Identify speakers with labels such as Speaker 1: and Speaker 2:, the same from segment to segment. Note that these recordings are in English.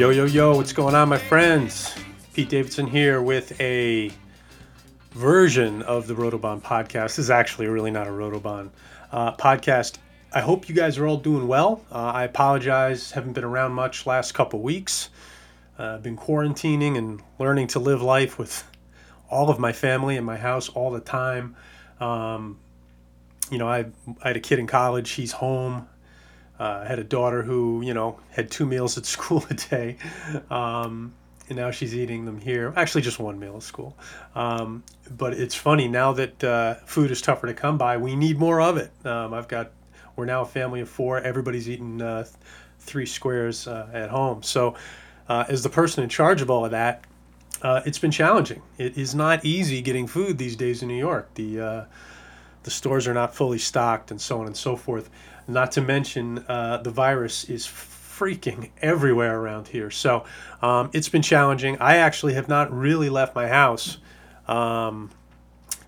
Speaker 1: Yo, yo, yo, what's going on, my friends? Pete Davidson here with a version of the Rotobahn podcast. This is actually really not a Rotobahn uh, podcast. I hope you guys are all doing well. Uh, I apologize, haven't been around much last couple weeks. Uh, I've been quarantining and learning to live life with all of my family in my house all the time. Um, you know, I, I had a kid in college, he's home. Uh, I had a daughter who, you know, had two meals at school a day. Um, and now she's eating them here. Actually, just one meal at school. Um, but it's funny now that uh, food is tougher to come by. We need more of it. Um, I've got. We're now a family of four. Everybody's eating uh, three squares uh, at home. So, uh, as the person in charge of all of that, uh, it's been challenging. It is not easy getting food these days in New York. The the stores are not fully stocked, and so on and so forth. Not to mention, the virus is freaking everywhere around here. So um, it's been challenging. I actually have not really left my house. Um,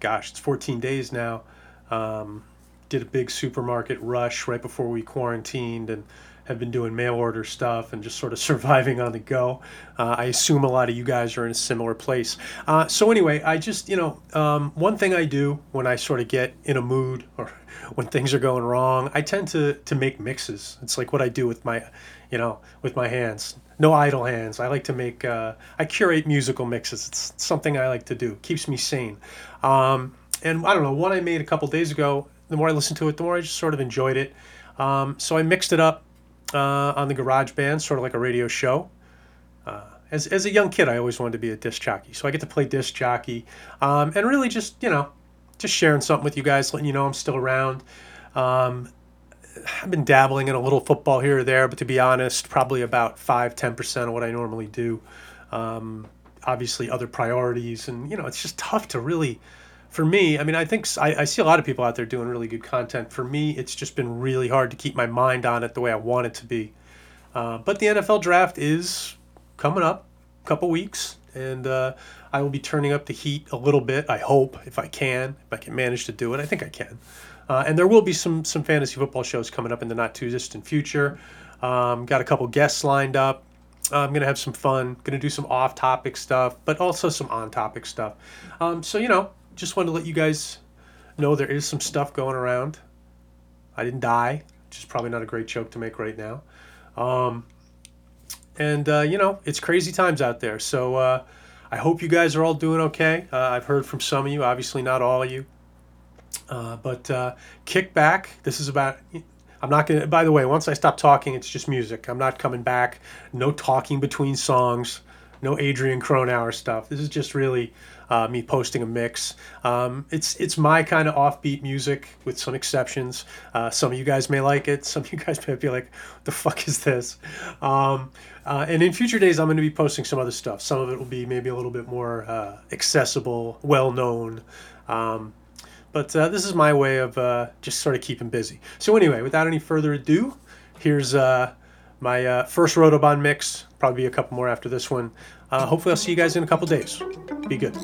Speaker 1: gosh, it's 14 days now. Um, did a big supermarket rush right before we quarantined and have been doing mail order stuff and just sort of surviving on the go. Uh, I assume a lot of you guys are in a similar place. Uh, so, anyway, I just, you know, um, one thing I do when I sort of get in a mood or when things are going wrong, I tend to, to make mixes. It's like what I do with my, you know, with my hands. No idle hands. I like to make, uh, I curate musical mixes. It's something I like to do. Keeps me sane. Um, and I don't know, one I made a couple days ago, the more I listened to it, the more I just sort of enjoyed it. Um, so I mixed it up uh, on the GarageBand, sort of like a radio show. Uh, as, as a young kid, I always wanted to be a disc jockey. So I get to play disc jockey um, and really just, you know, just sharing something with you guys, letting you know I'm still around. Um, I've been dabbling in a little football here or there, but to be honest, probably about 5 10% of what I normally do. Um, obviously, other priorities. And, you know, it's just tough to really for me, I mean, I think I, I, see a lot of people out there doing really good content. For me, it's just been really hard to keep my mind on it the way I want it to be. Uh, but the NFL draft is coming up, a couple weeks, and uh, I will be turning up the heat a little bit. I hope, if I can, if I can manage to do it. I think I can. Uh, and there will be some some fantasy football shows coming up in the not too distant future. Um, got a couple guests lined up. I'm gonna have some fun. Gonna do some off-topic stuff, but also some on-topic stuff. Um, so you know, just wanted to let you guys know there is some stuff going around. I didn't die, which is probably not a great joke to make right now. Um, and, uh, you know, it's crazy times out there. So uh, I hope you guys are all doing okay. Uh, I've heard from some of you, obviously not all of you. Uh, but uh, kick back. This is about. I'm not going to. By the way, once I stop talking, it's just music. I'm not coming back. No talking between songs. No Adrian Cronauer stuff. This is just really uh, me posting a mix. Um, it's it's my kind of offbeat music with some exceptions. Uh, some of you guys may like it. Some of you guys may be like, "The fuck is this?" Um, uh, and in future days, I'm going to be posting some other stuff. Some of it will be maybe a little bit more uh, accessible, well known. Um, but uh, this is my way of uh, just sort of keeping busy. So anyway, without any further ado, here's my uh, first Rotobahn mix. Probably a couple more after this one. Uh, hopefully, I'll see you guys in a couple days. Be good.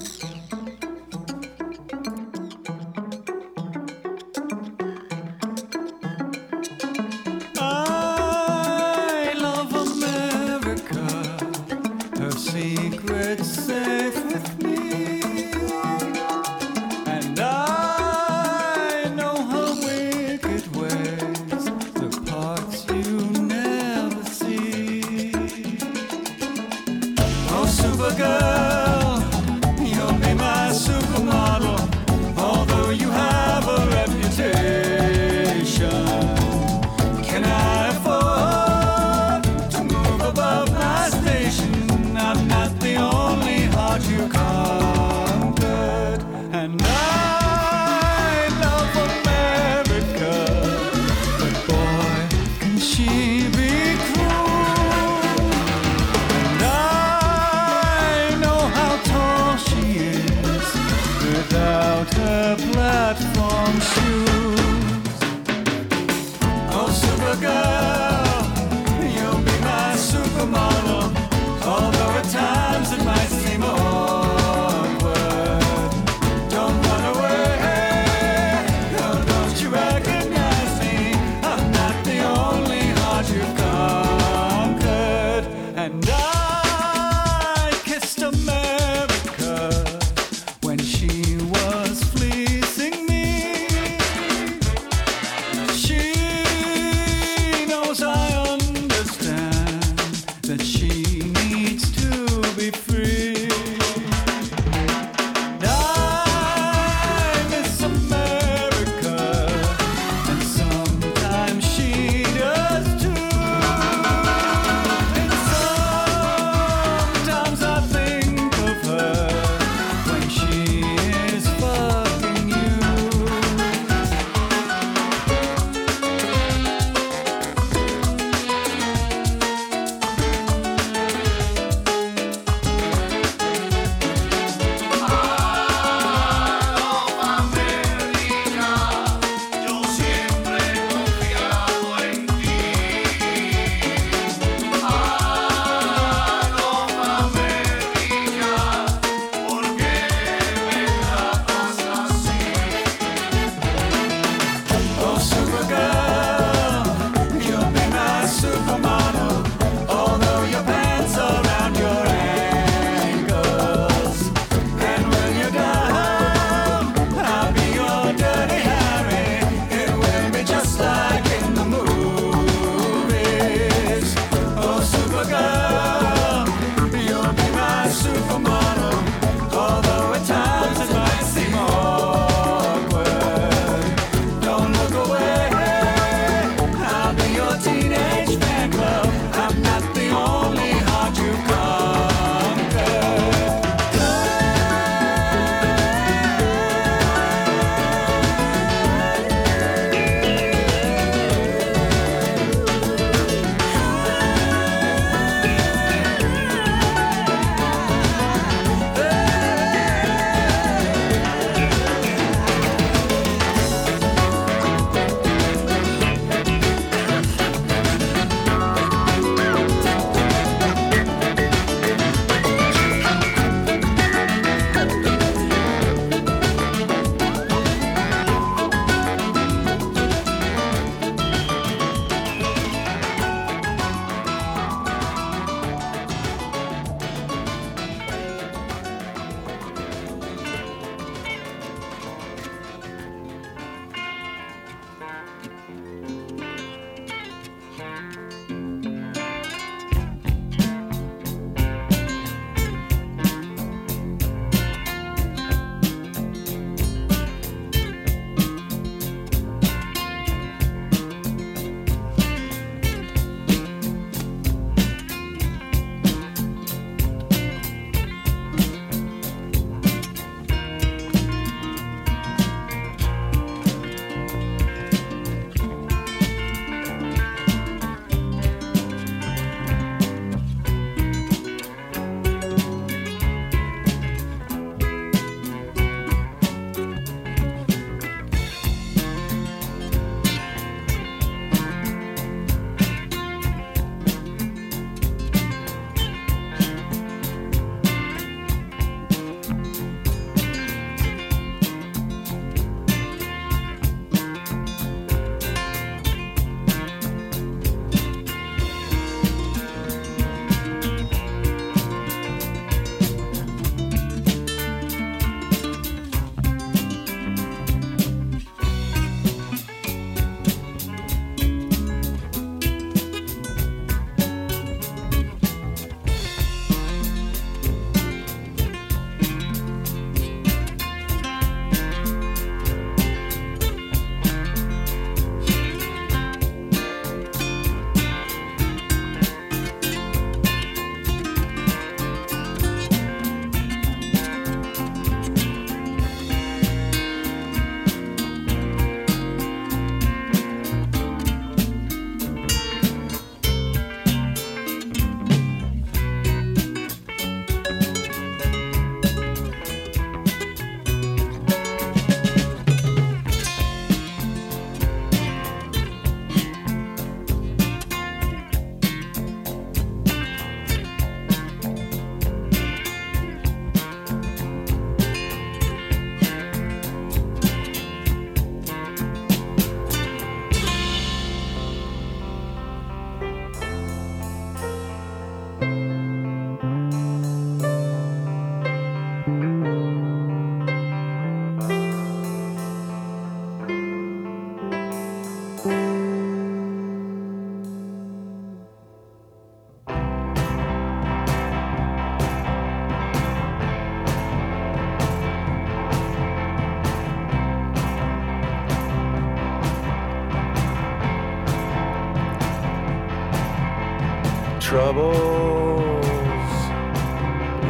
Speaker 2: Troubles,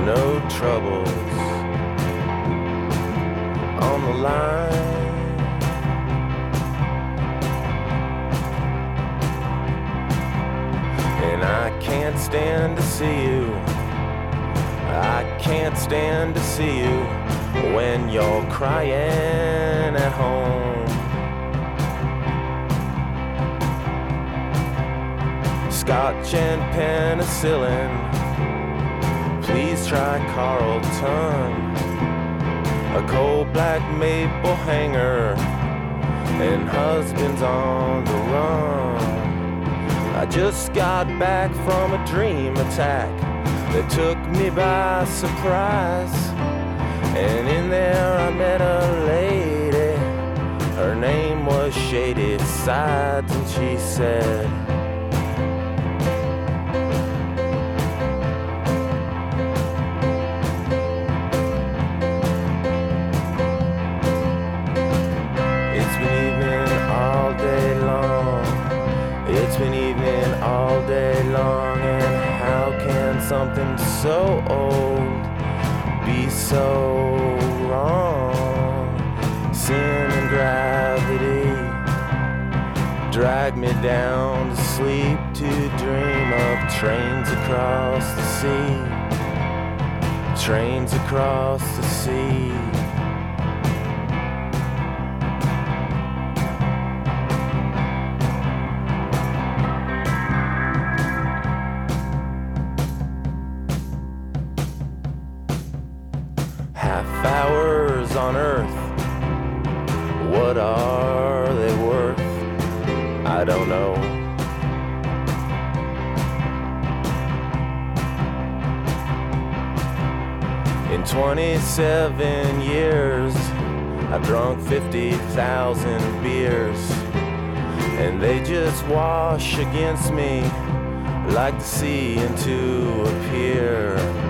Speaker 2: no troubles on the line. And I can't stand to see you. I can't stand to see you when you're crying at home. And penicillin. Please try Carlton. A cold black maple hanger and husbands on the run. I just got back from a dream attack that took me by surprise. And in there I met a lady. Her name was Shady Sides, and she said, something so old be so wrong? Sin and gravity drag me down to sleep to dream of trains across the sea. Trains across the sea. What are they worth? I don't know. In 27 years, I've drunk 50,000 beers, and they just wash against me like the sea into a pier.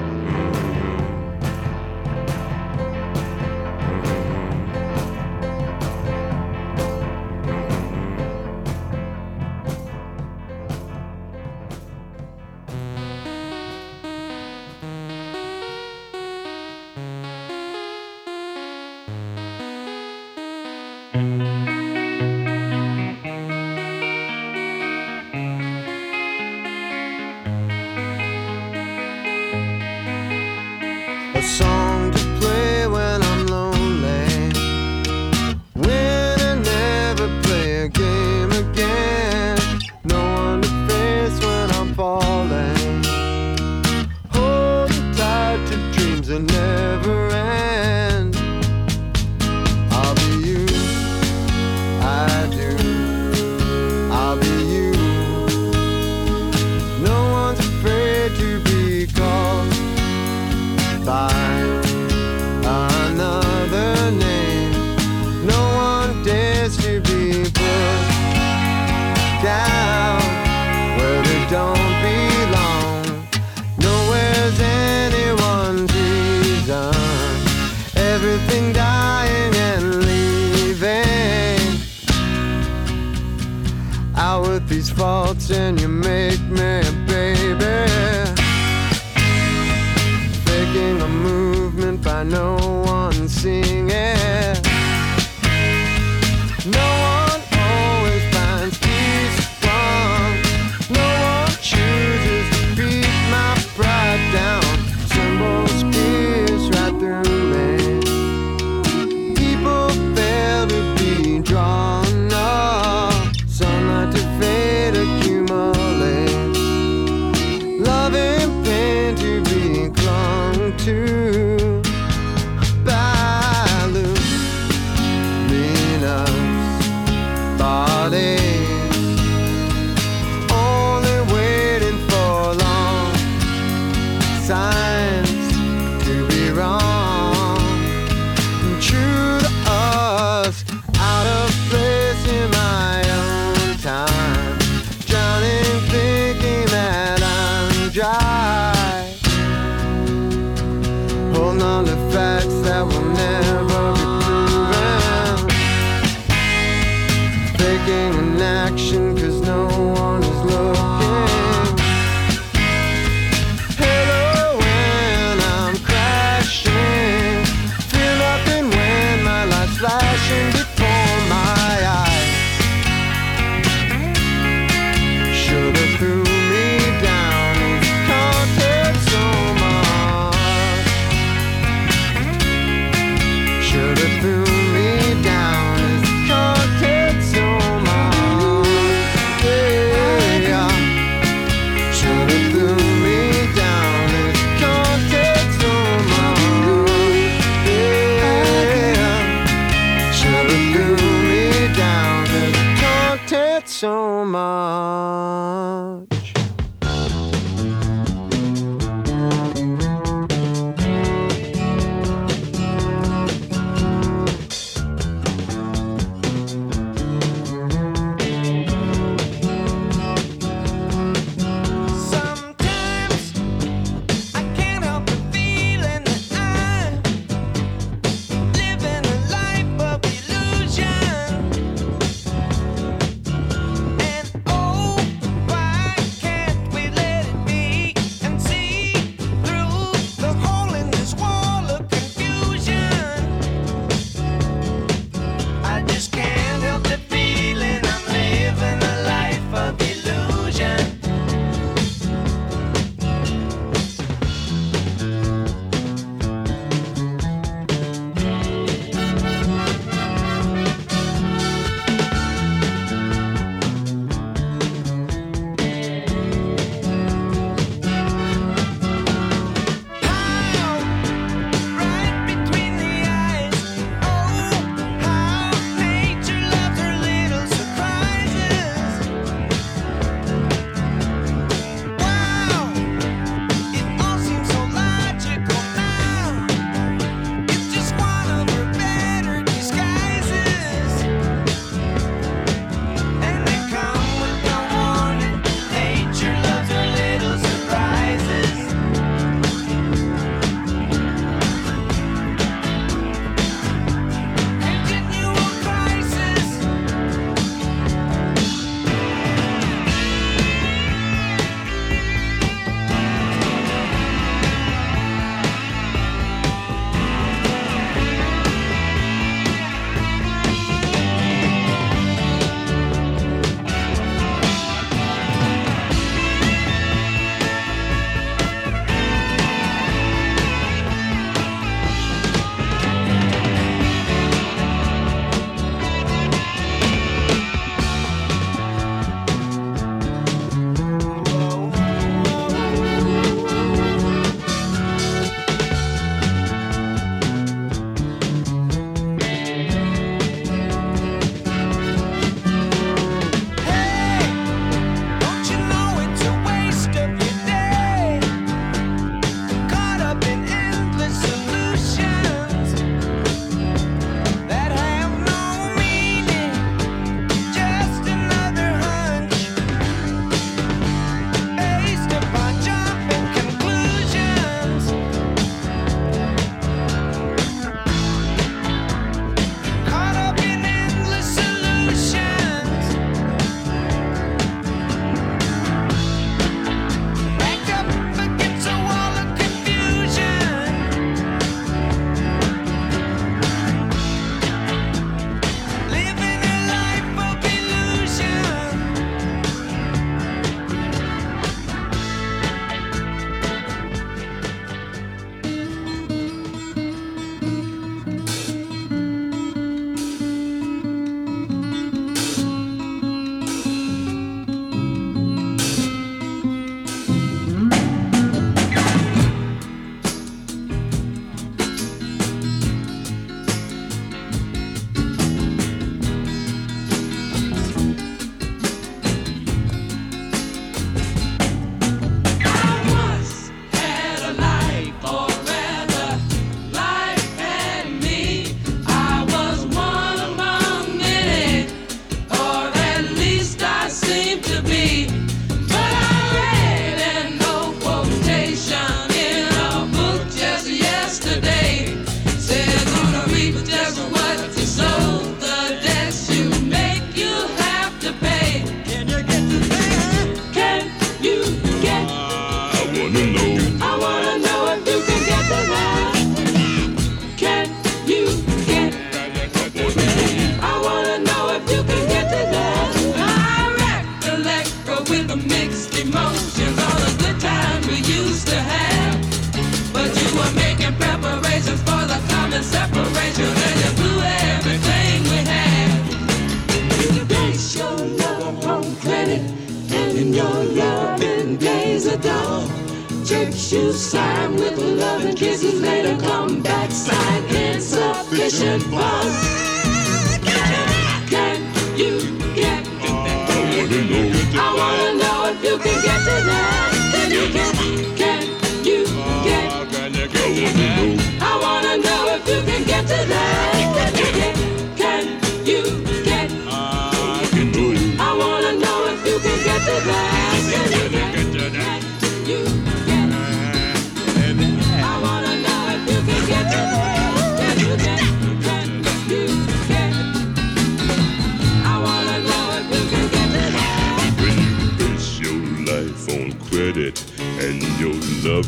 Speaker 3: wish you sign with love and kisses later. Come back, sign insufficient funds.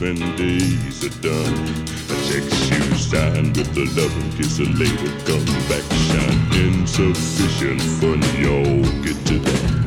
Speaker 4: seven days are done. I text you signed with the loving kiss, a later come back shine. Insufficient fun, y'all get to that.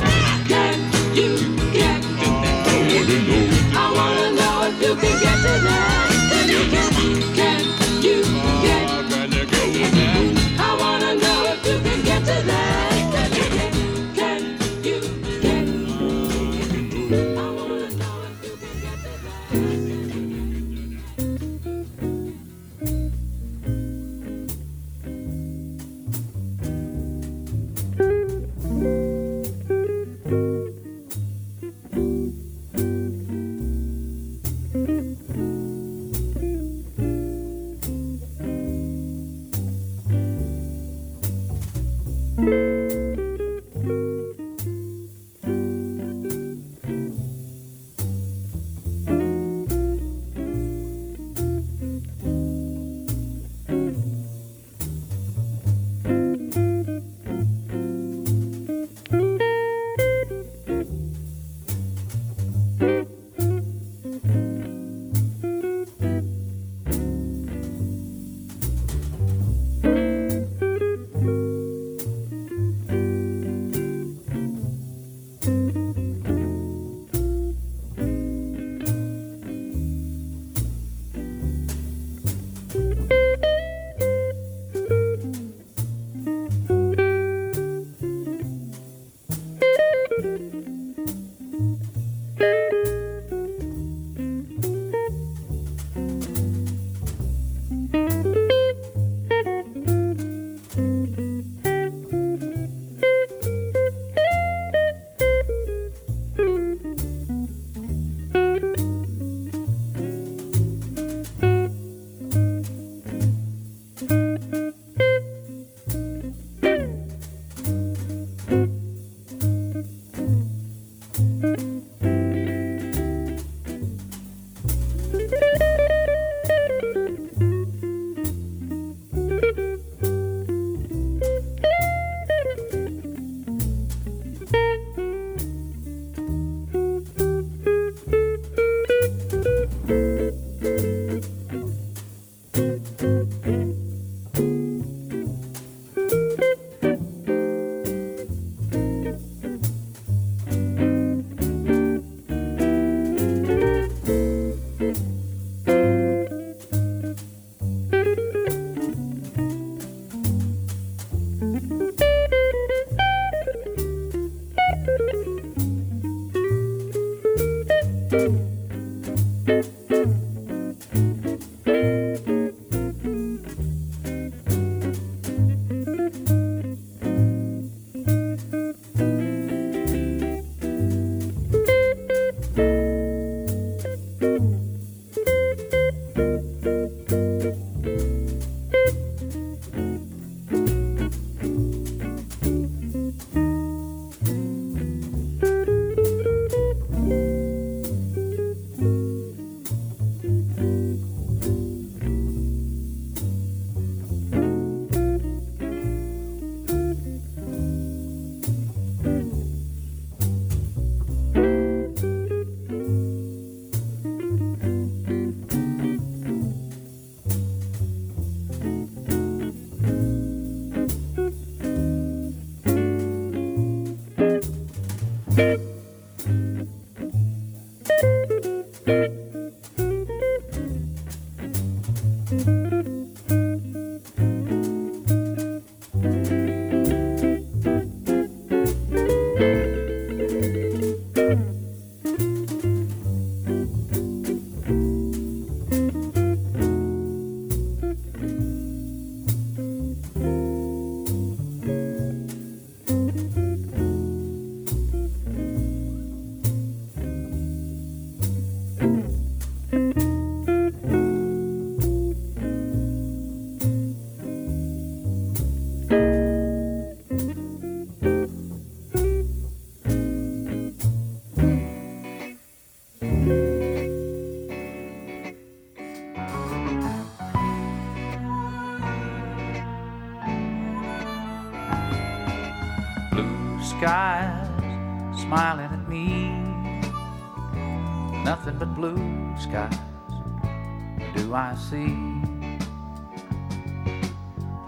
Speaker 4: I
Speaker 5: see.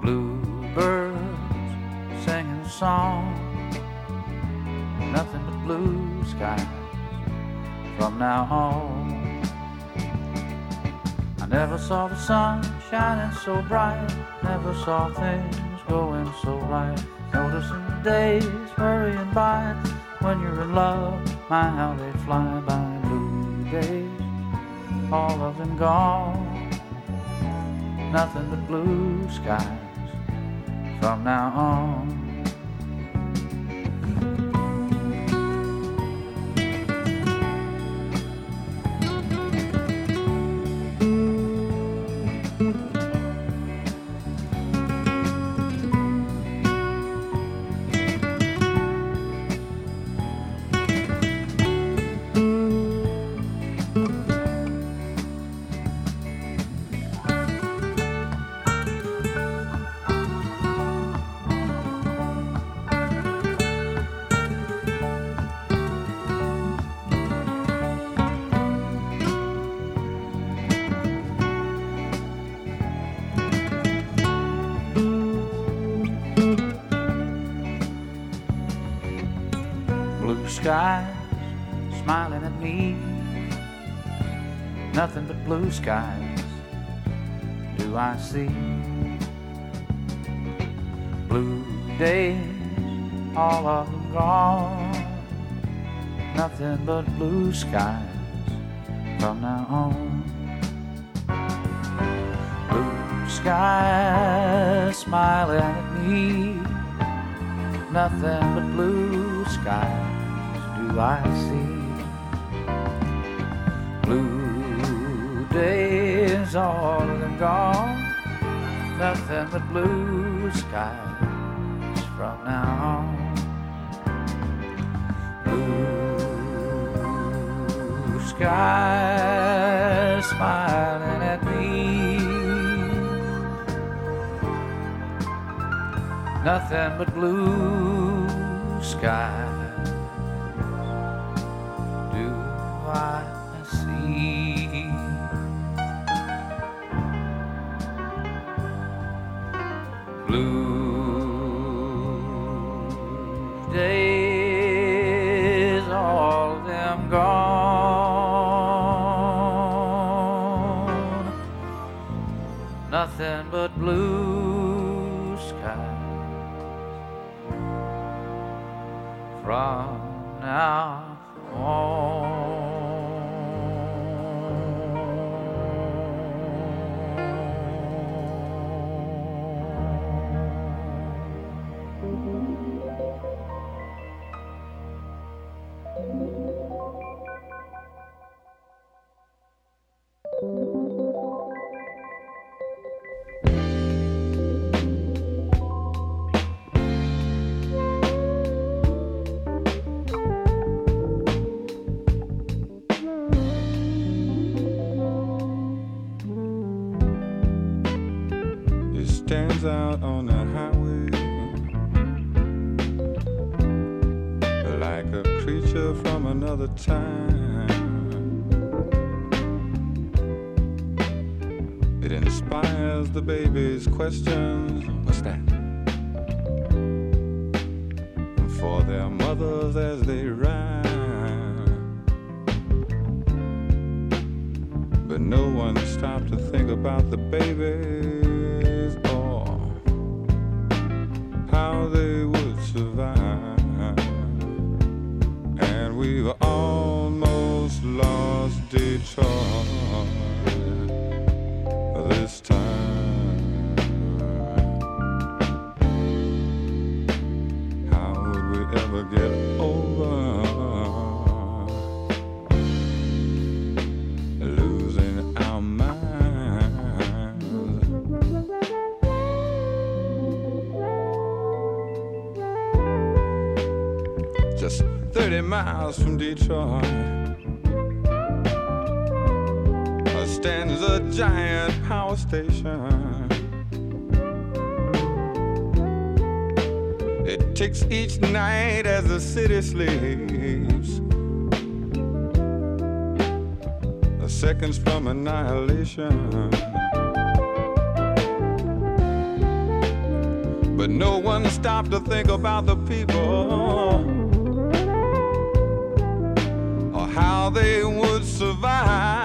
Speaker 5: Bluebirds singing a song. Nothing but blue skies from now on. I never saw the sun shining so bright. Never saw things going so right. Noticing the days hurrying by. When you're in love, my how they fly by. Blue days, all of them gone. Nothing but blue skies from now on. Blue skies do I see. Blue days, all of them gone. Nothing but blue skies from now on. Blue skies smiling at me nothing but blue skies do I see. Days, all of them gone. Nothing but blue skies from now on. Blue skies smiling at me. nothing but blue skies. Do I but blue skies from now
Speaker 6: baby's 30 miles from Detroit. Stands a giant power station. It ticks each night as the city sleeps. The seconds from annihilation. But no one stopped to think about the people. they would survive.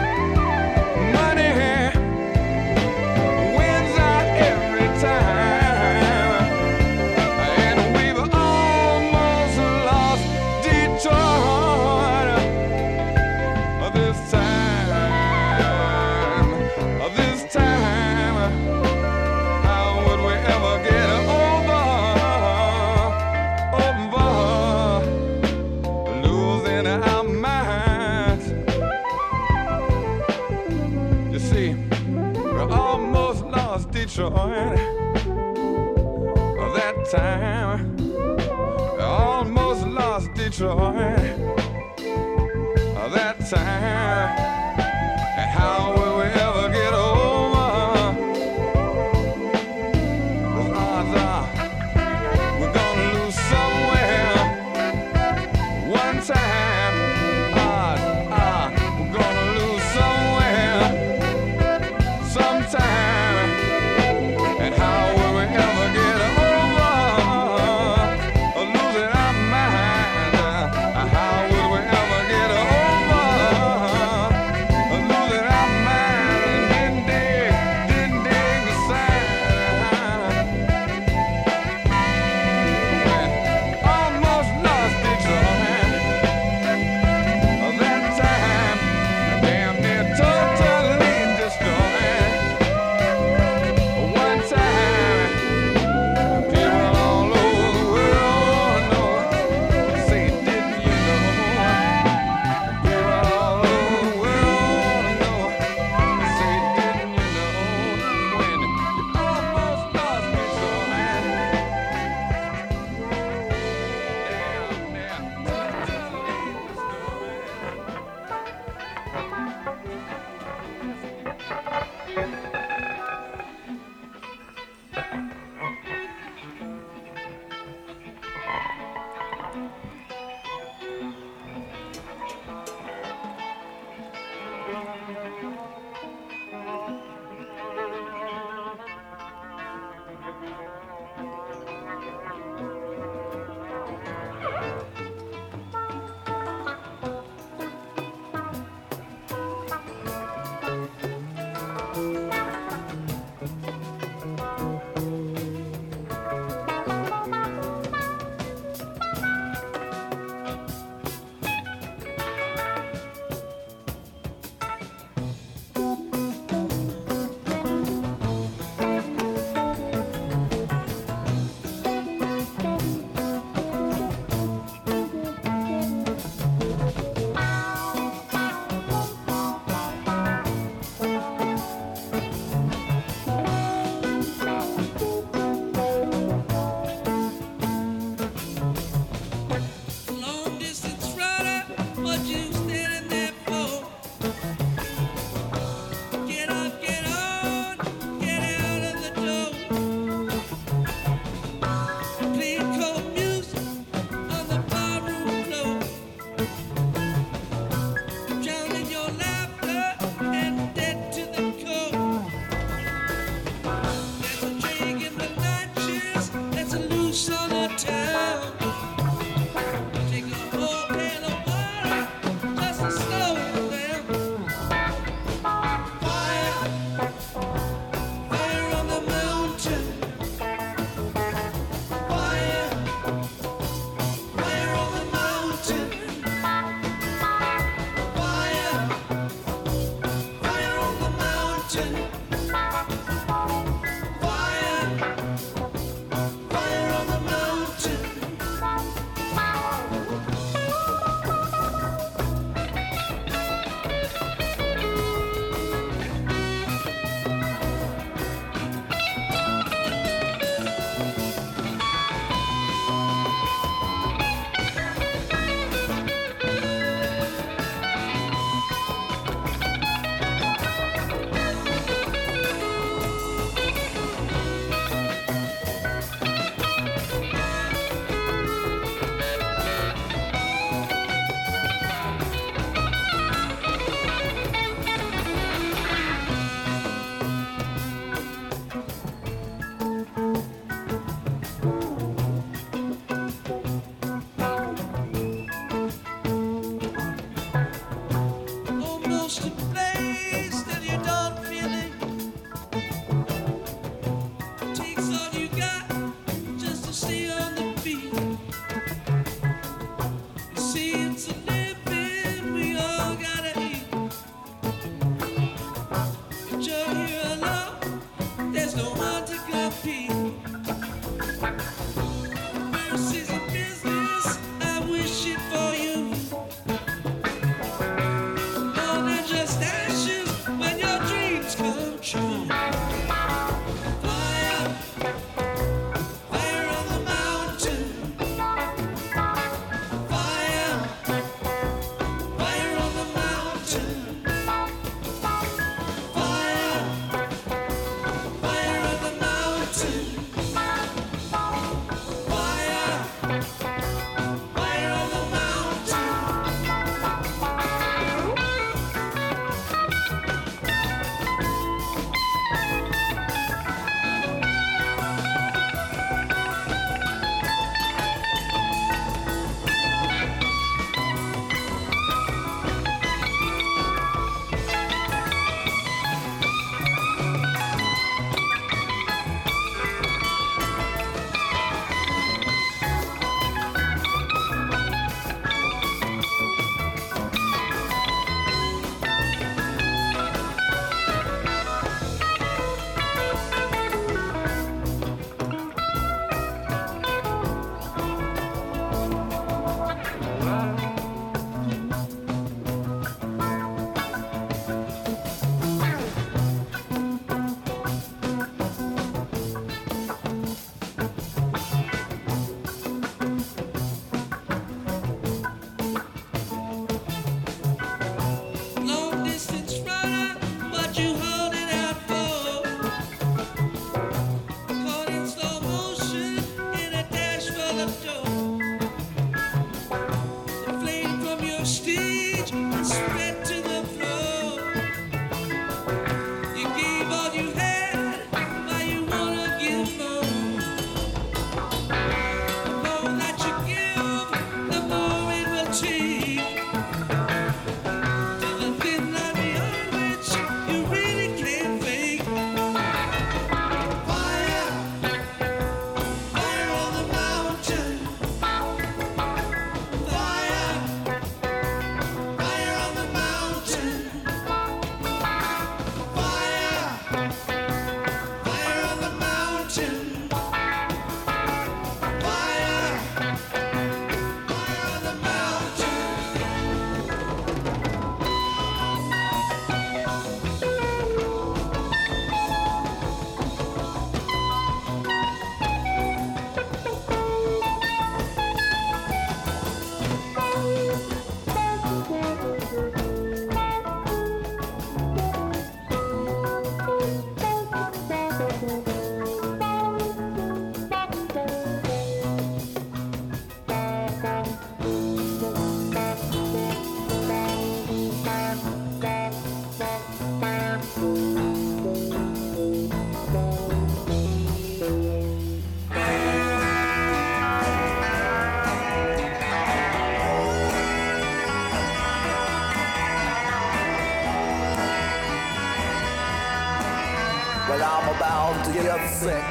Speaker 7: Well, I'm about to get sick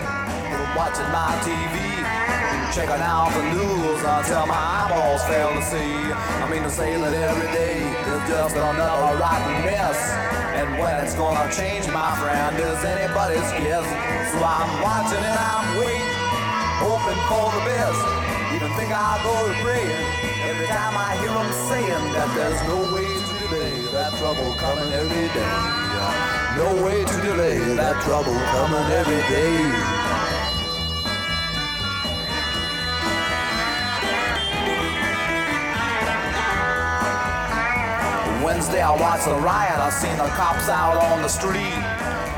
Speaker 7: from watching my TV. Checking out the news until my eyeballs fail to see. I mean to say that every day is just another rotten mess. And when it's gonna change, my friend, is anybody's guess. So I'm watching and I'm waiting, hoping for the best. Even think I'll go to praying every time I hear them saying that there's no way to delay that trouble coming every day. No way to delay that trouble coming every day. Wednesday I watched the riot, I seen the cops out on the street.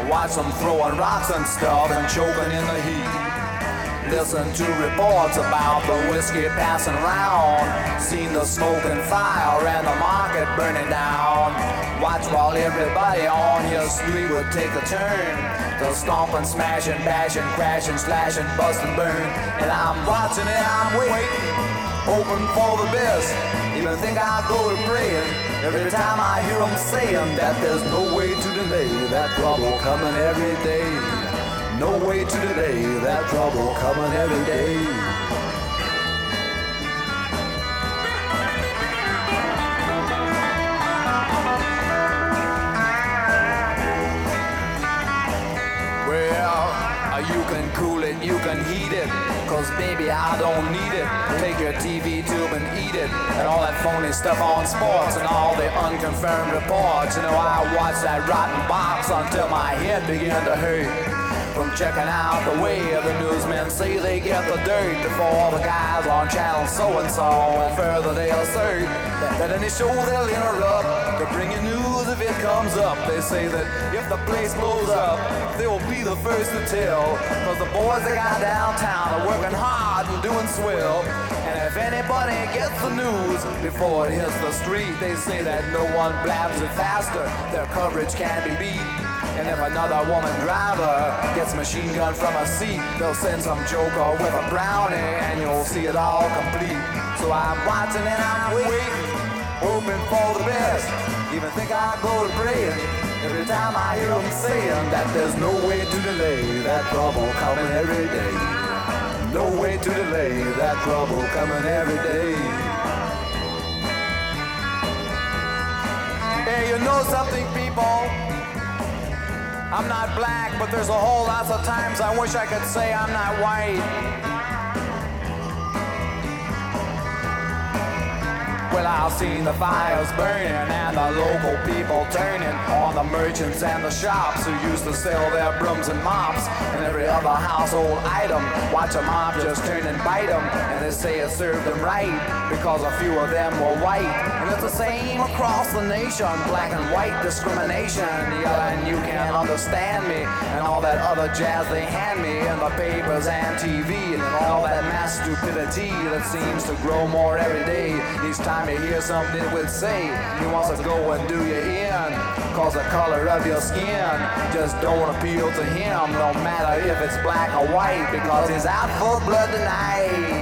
Speaker 7: Watch them throwing rocks and stuff and choking in the heat. Listen to reports about the whiskey passing round. Seen the smoke and fire and the market burning down. Watch while everybody on your street would take a turn. The stomping, smashing, bashing, crashing, slashing, busting, burn. And I'm watching and I'm waiting, hoping for the best. Even think I'll go to praying every time I hear them saying that there's no way to delay that trouble coming every day. No way to delay that trouble coming every day. Uh, you can cool it, you can heat it. Cause baby, I don't need it. Take your TV tube and eat it. And all that phony stuff on sports and all the unconfirmed reports. You know, I watched that rotten box until my head began to hurt. From checking out the way the newsmen say they get the dirt before the guys on channel so and so. And further, they assert that any show they'll interrupt to bring you news comes up. They say that if the place blows up, they will be the first to tell. Cause the boys they got downtown are working hard and doing swell. And if anybody gets the news before it hits the street, they say that no one blabs it faster. Their coverage can be beat. And if another woman driver gets machine gun from a seat, they'll send some joker with a brownie and you'll see it all complete. So I'm watching and I'm waiting, hoping for the best. Even think I go to praying every time I hear them saying that there's no way to delay that trouble coming every day. No way to delay that trouble coming every day. Hey, you know something, people? I'm not black, but there's a whole lot of times I wish I could say I'm not white. Well, I've seen the fires burning and the local people turning on the merchants and the shops who used to sell their brooms and mops and every other household item. Watch a mob just turn and bite them, and they say it served them right because a few of them were white. It's the same across the nation, black and white discrimination. Yeah, and you can't understand me and all that other jazz they hand me in the papers and TV and all that mass stupidity that seems to grow more every day. Each time you hear something it would say, he wants to go and do you in. Cause the color of your skin just don't appeal to him, no matter if it's black or white, because he's out for blood tonight.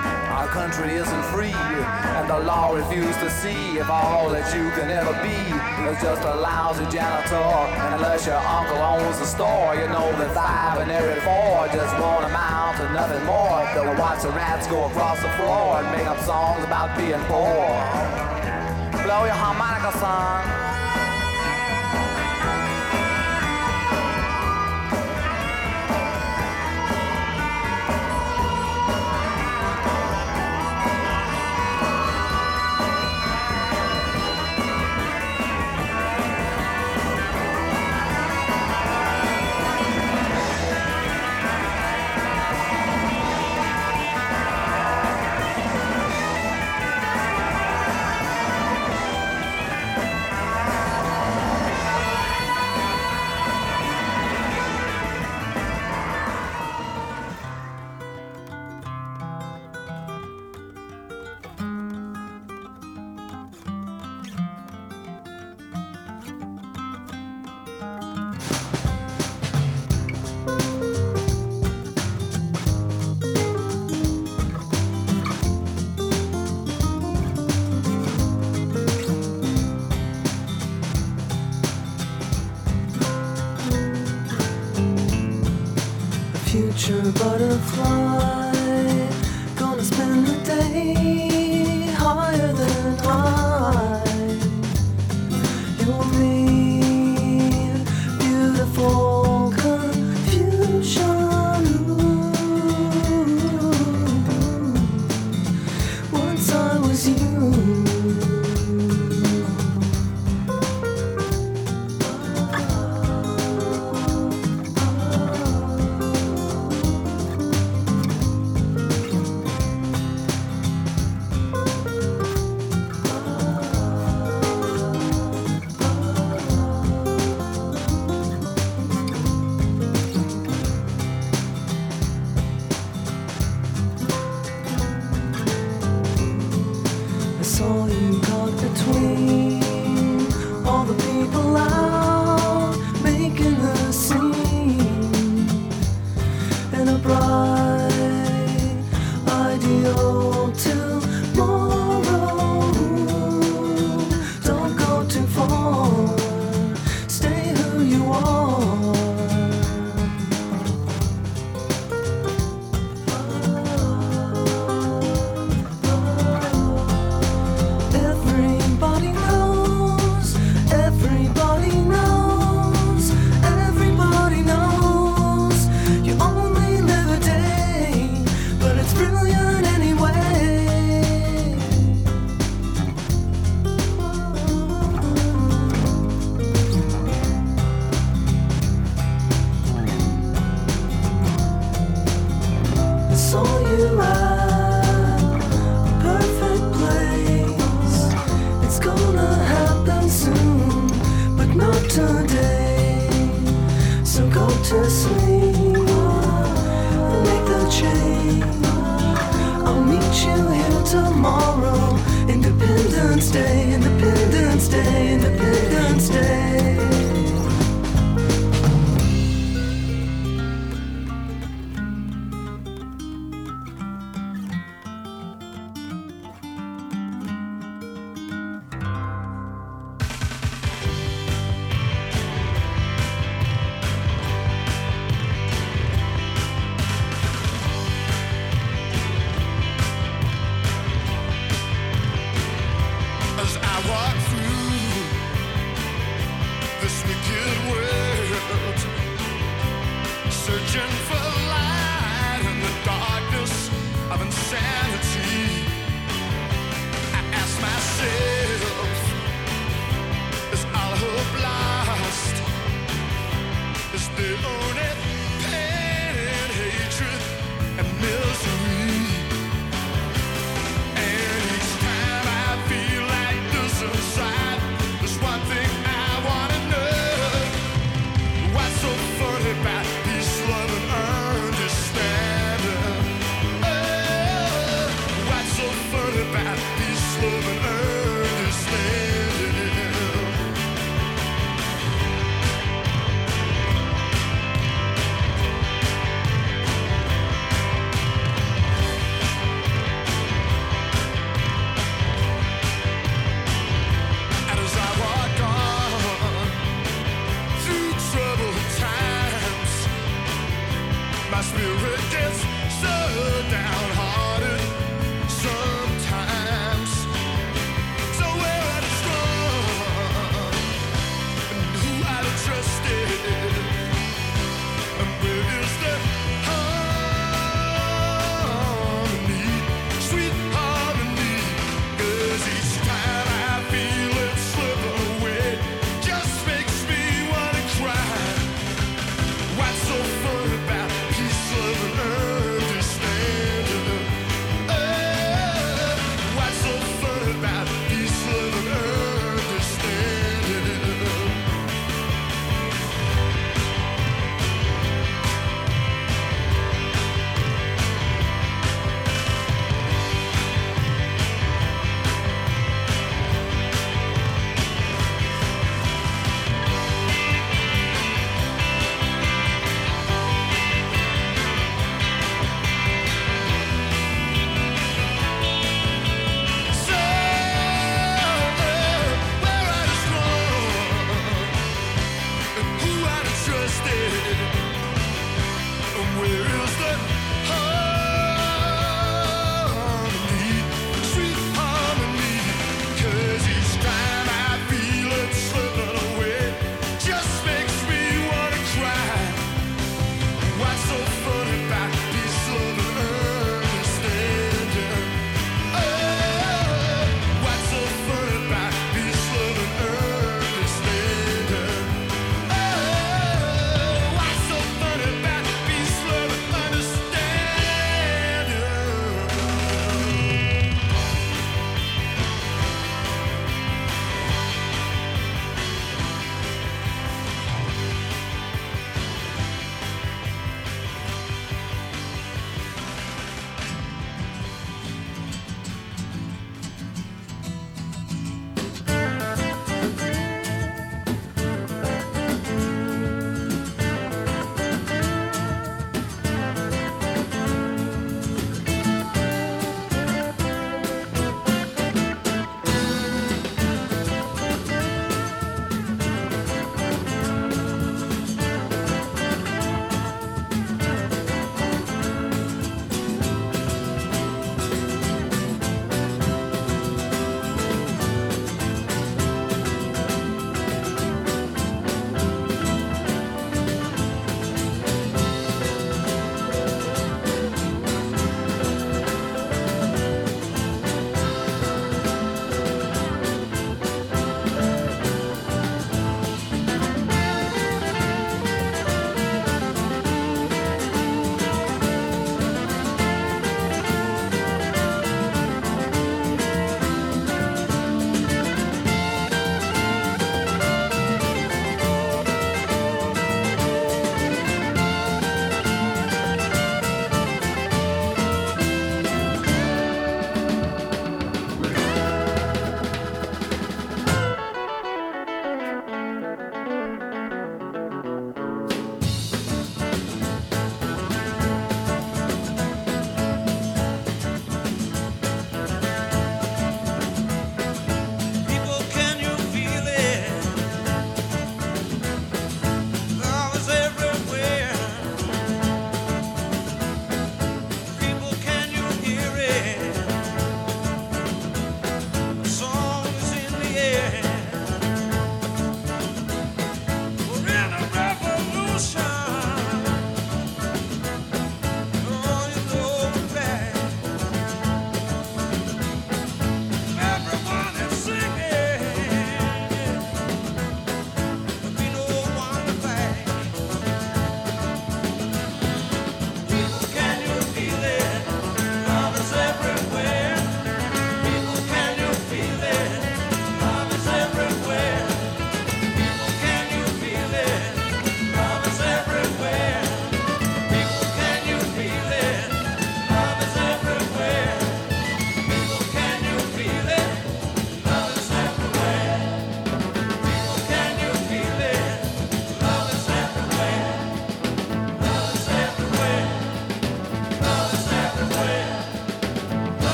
Speaker 7: Country isn't free, and the law refuses to see if all that you can ever be is just a lousy janitor. And unless your uncle owns the store, you know that five and every four just won't amount to nothing more. They'll watch the rats go across the floor and make up songs about being poor. Blow your harmonica, son.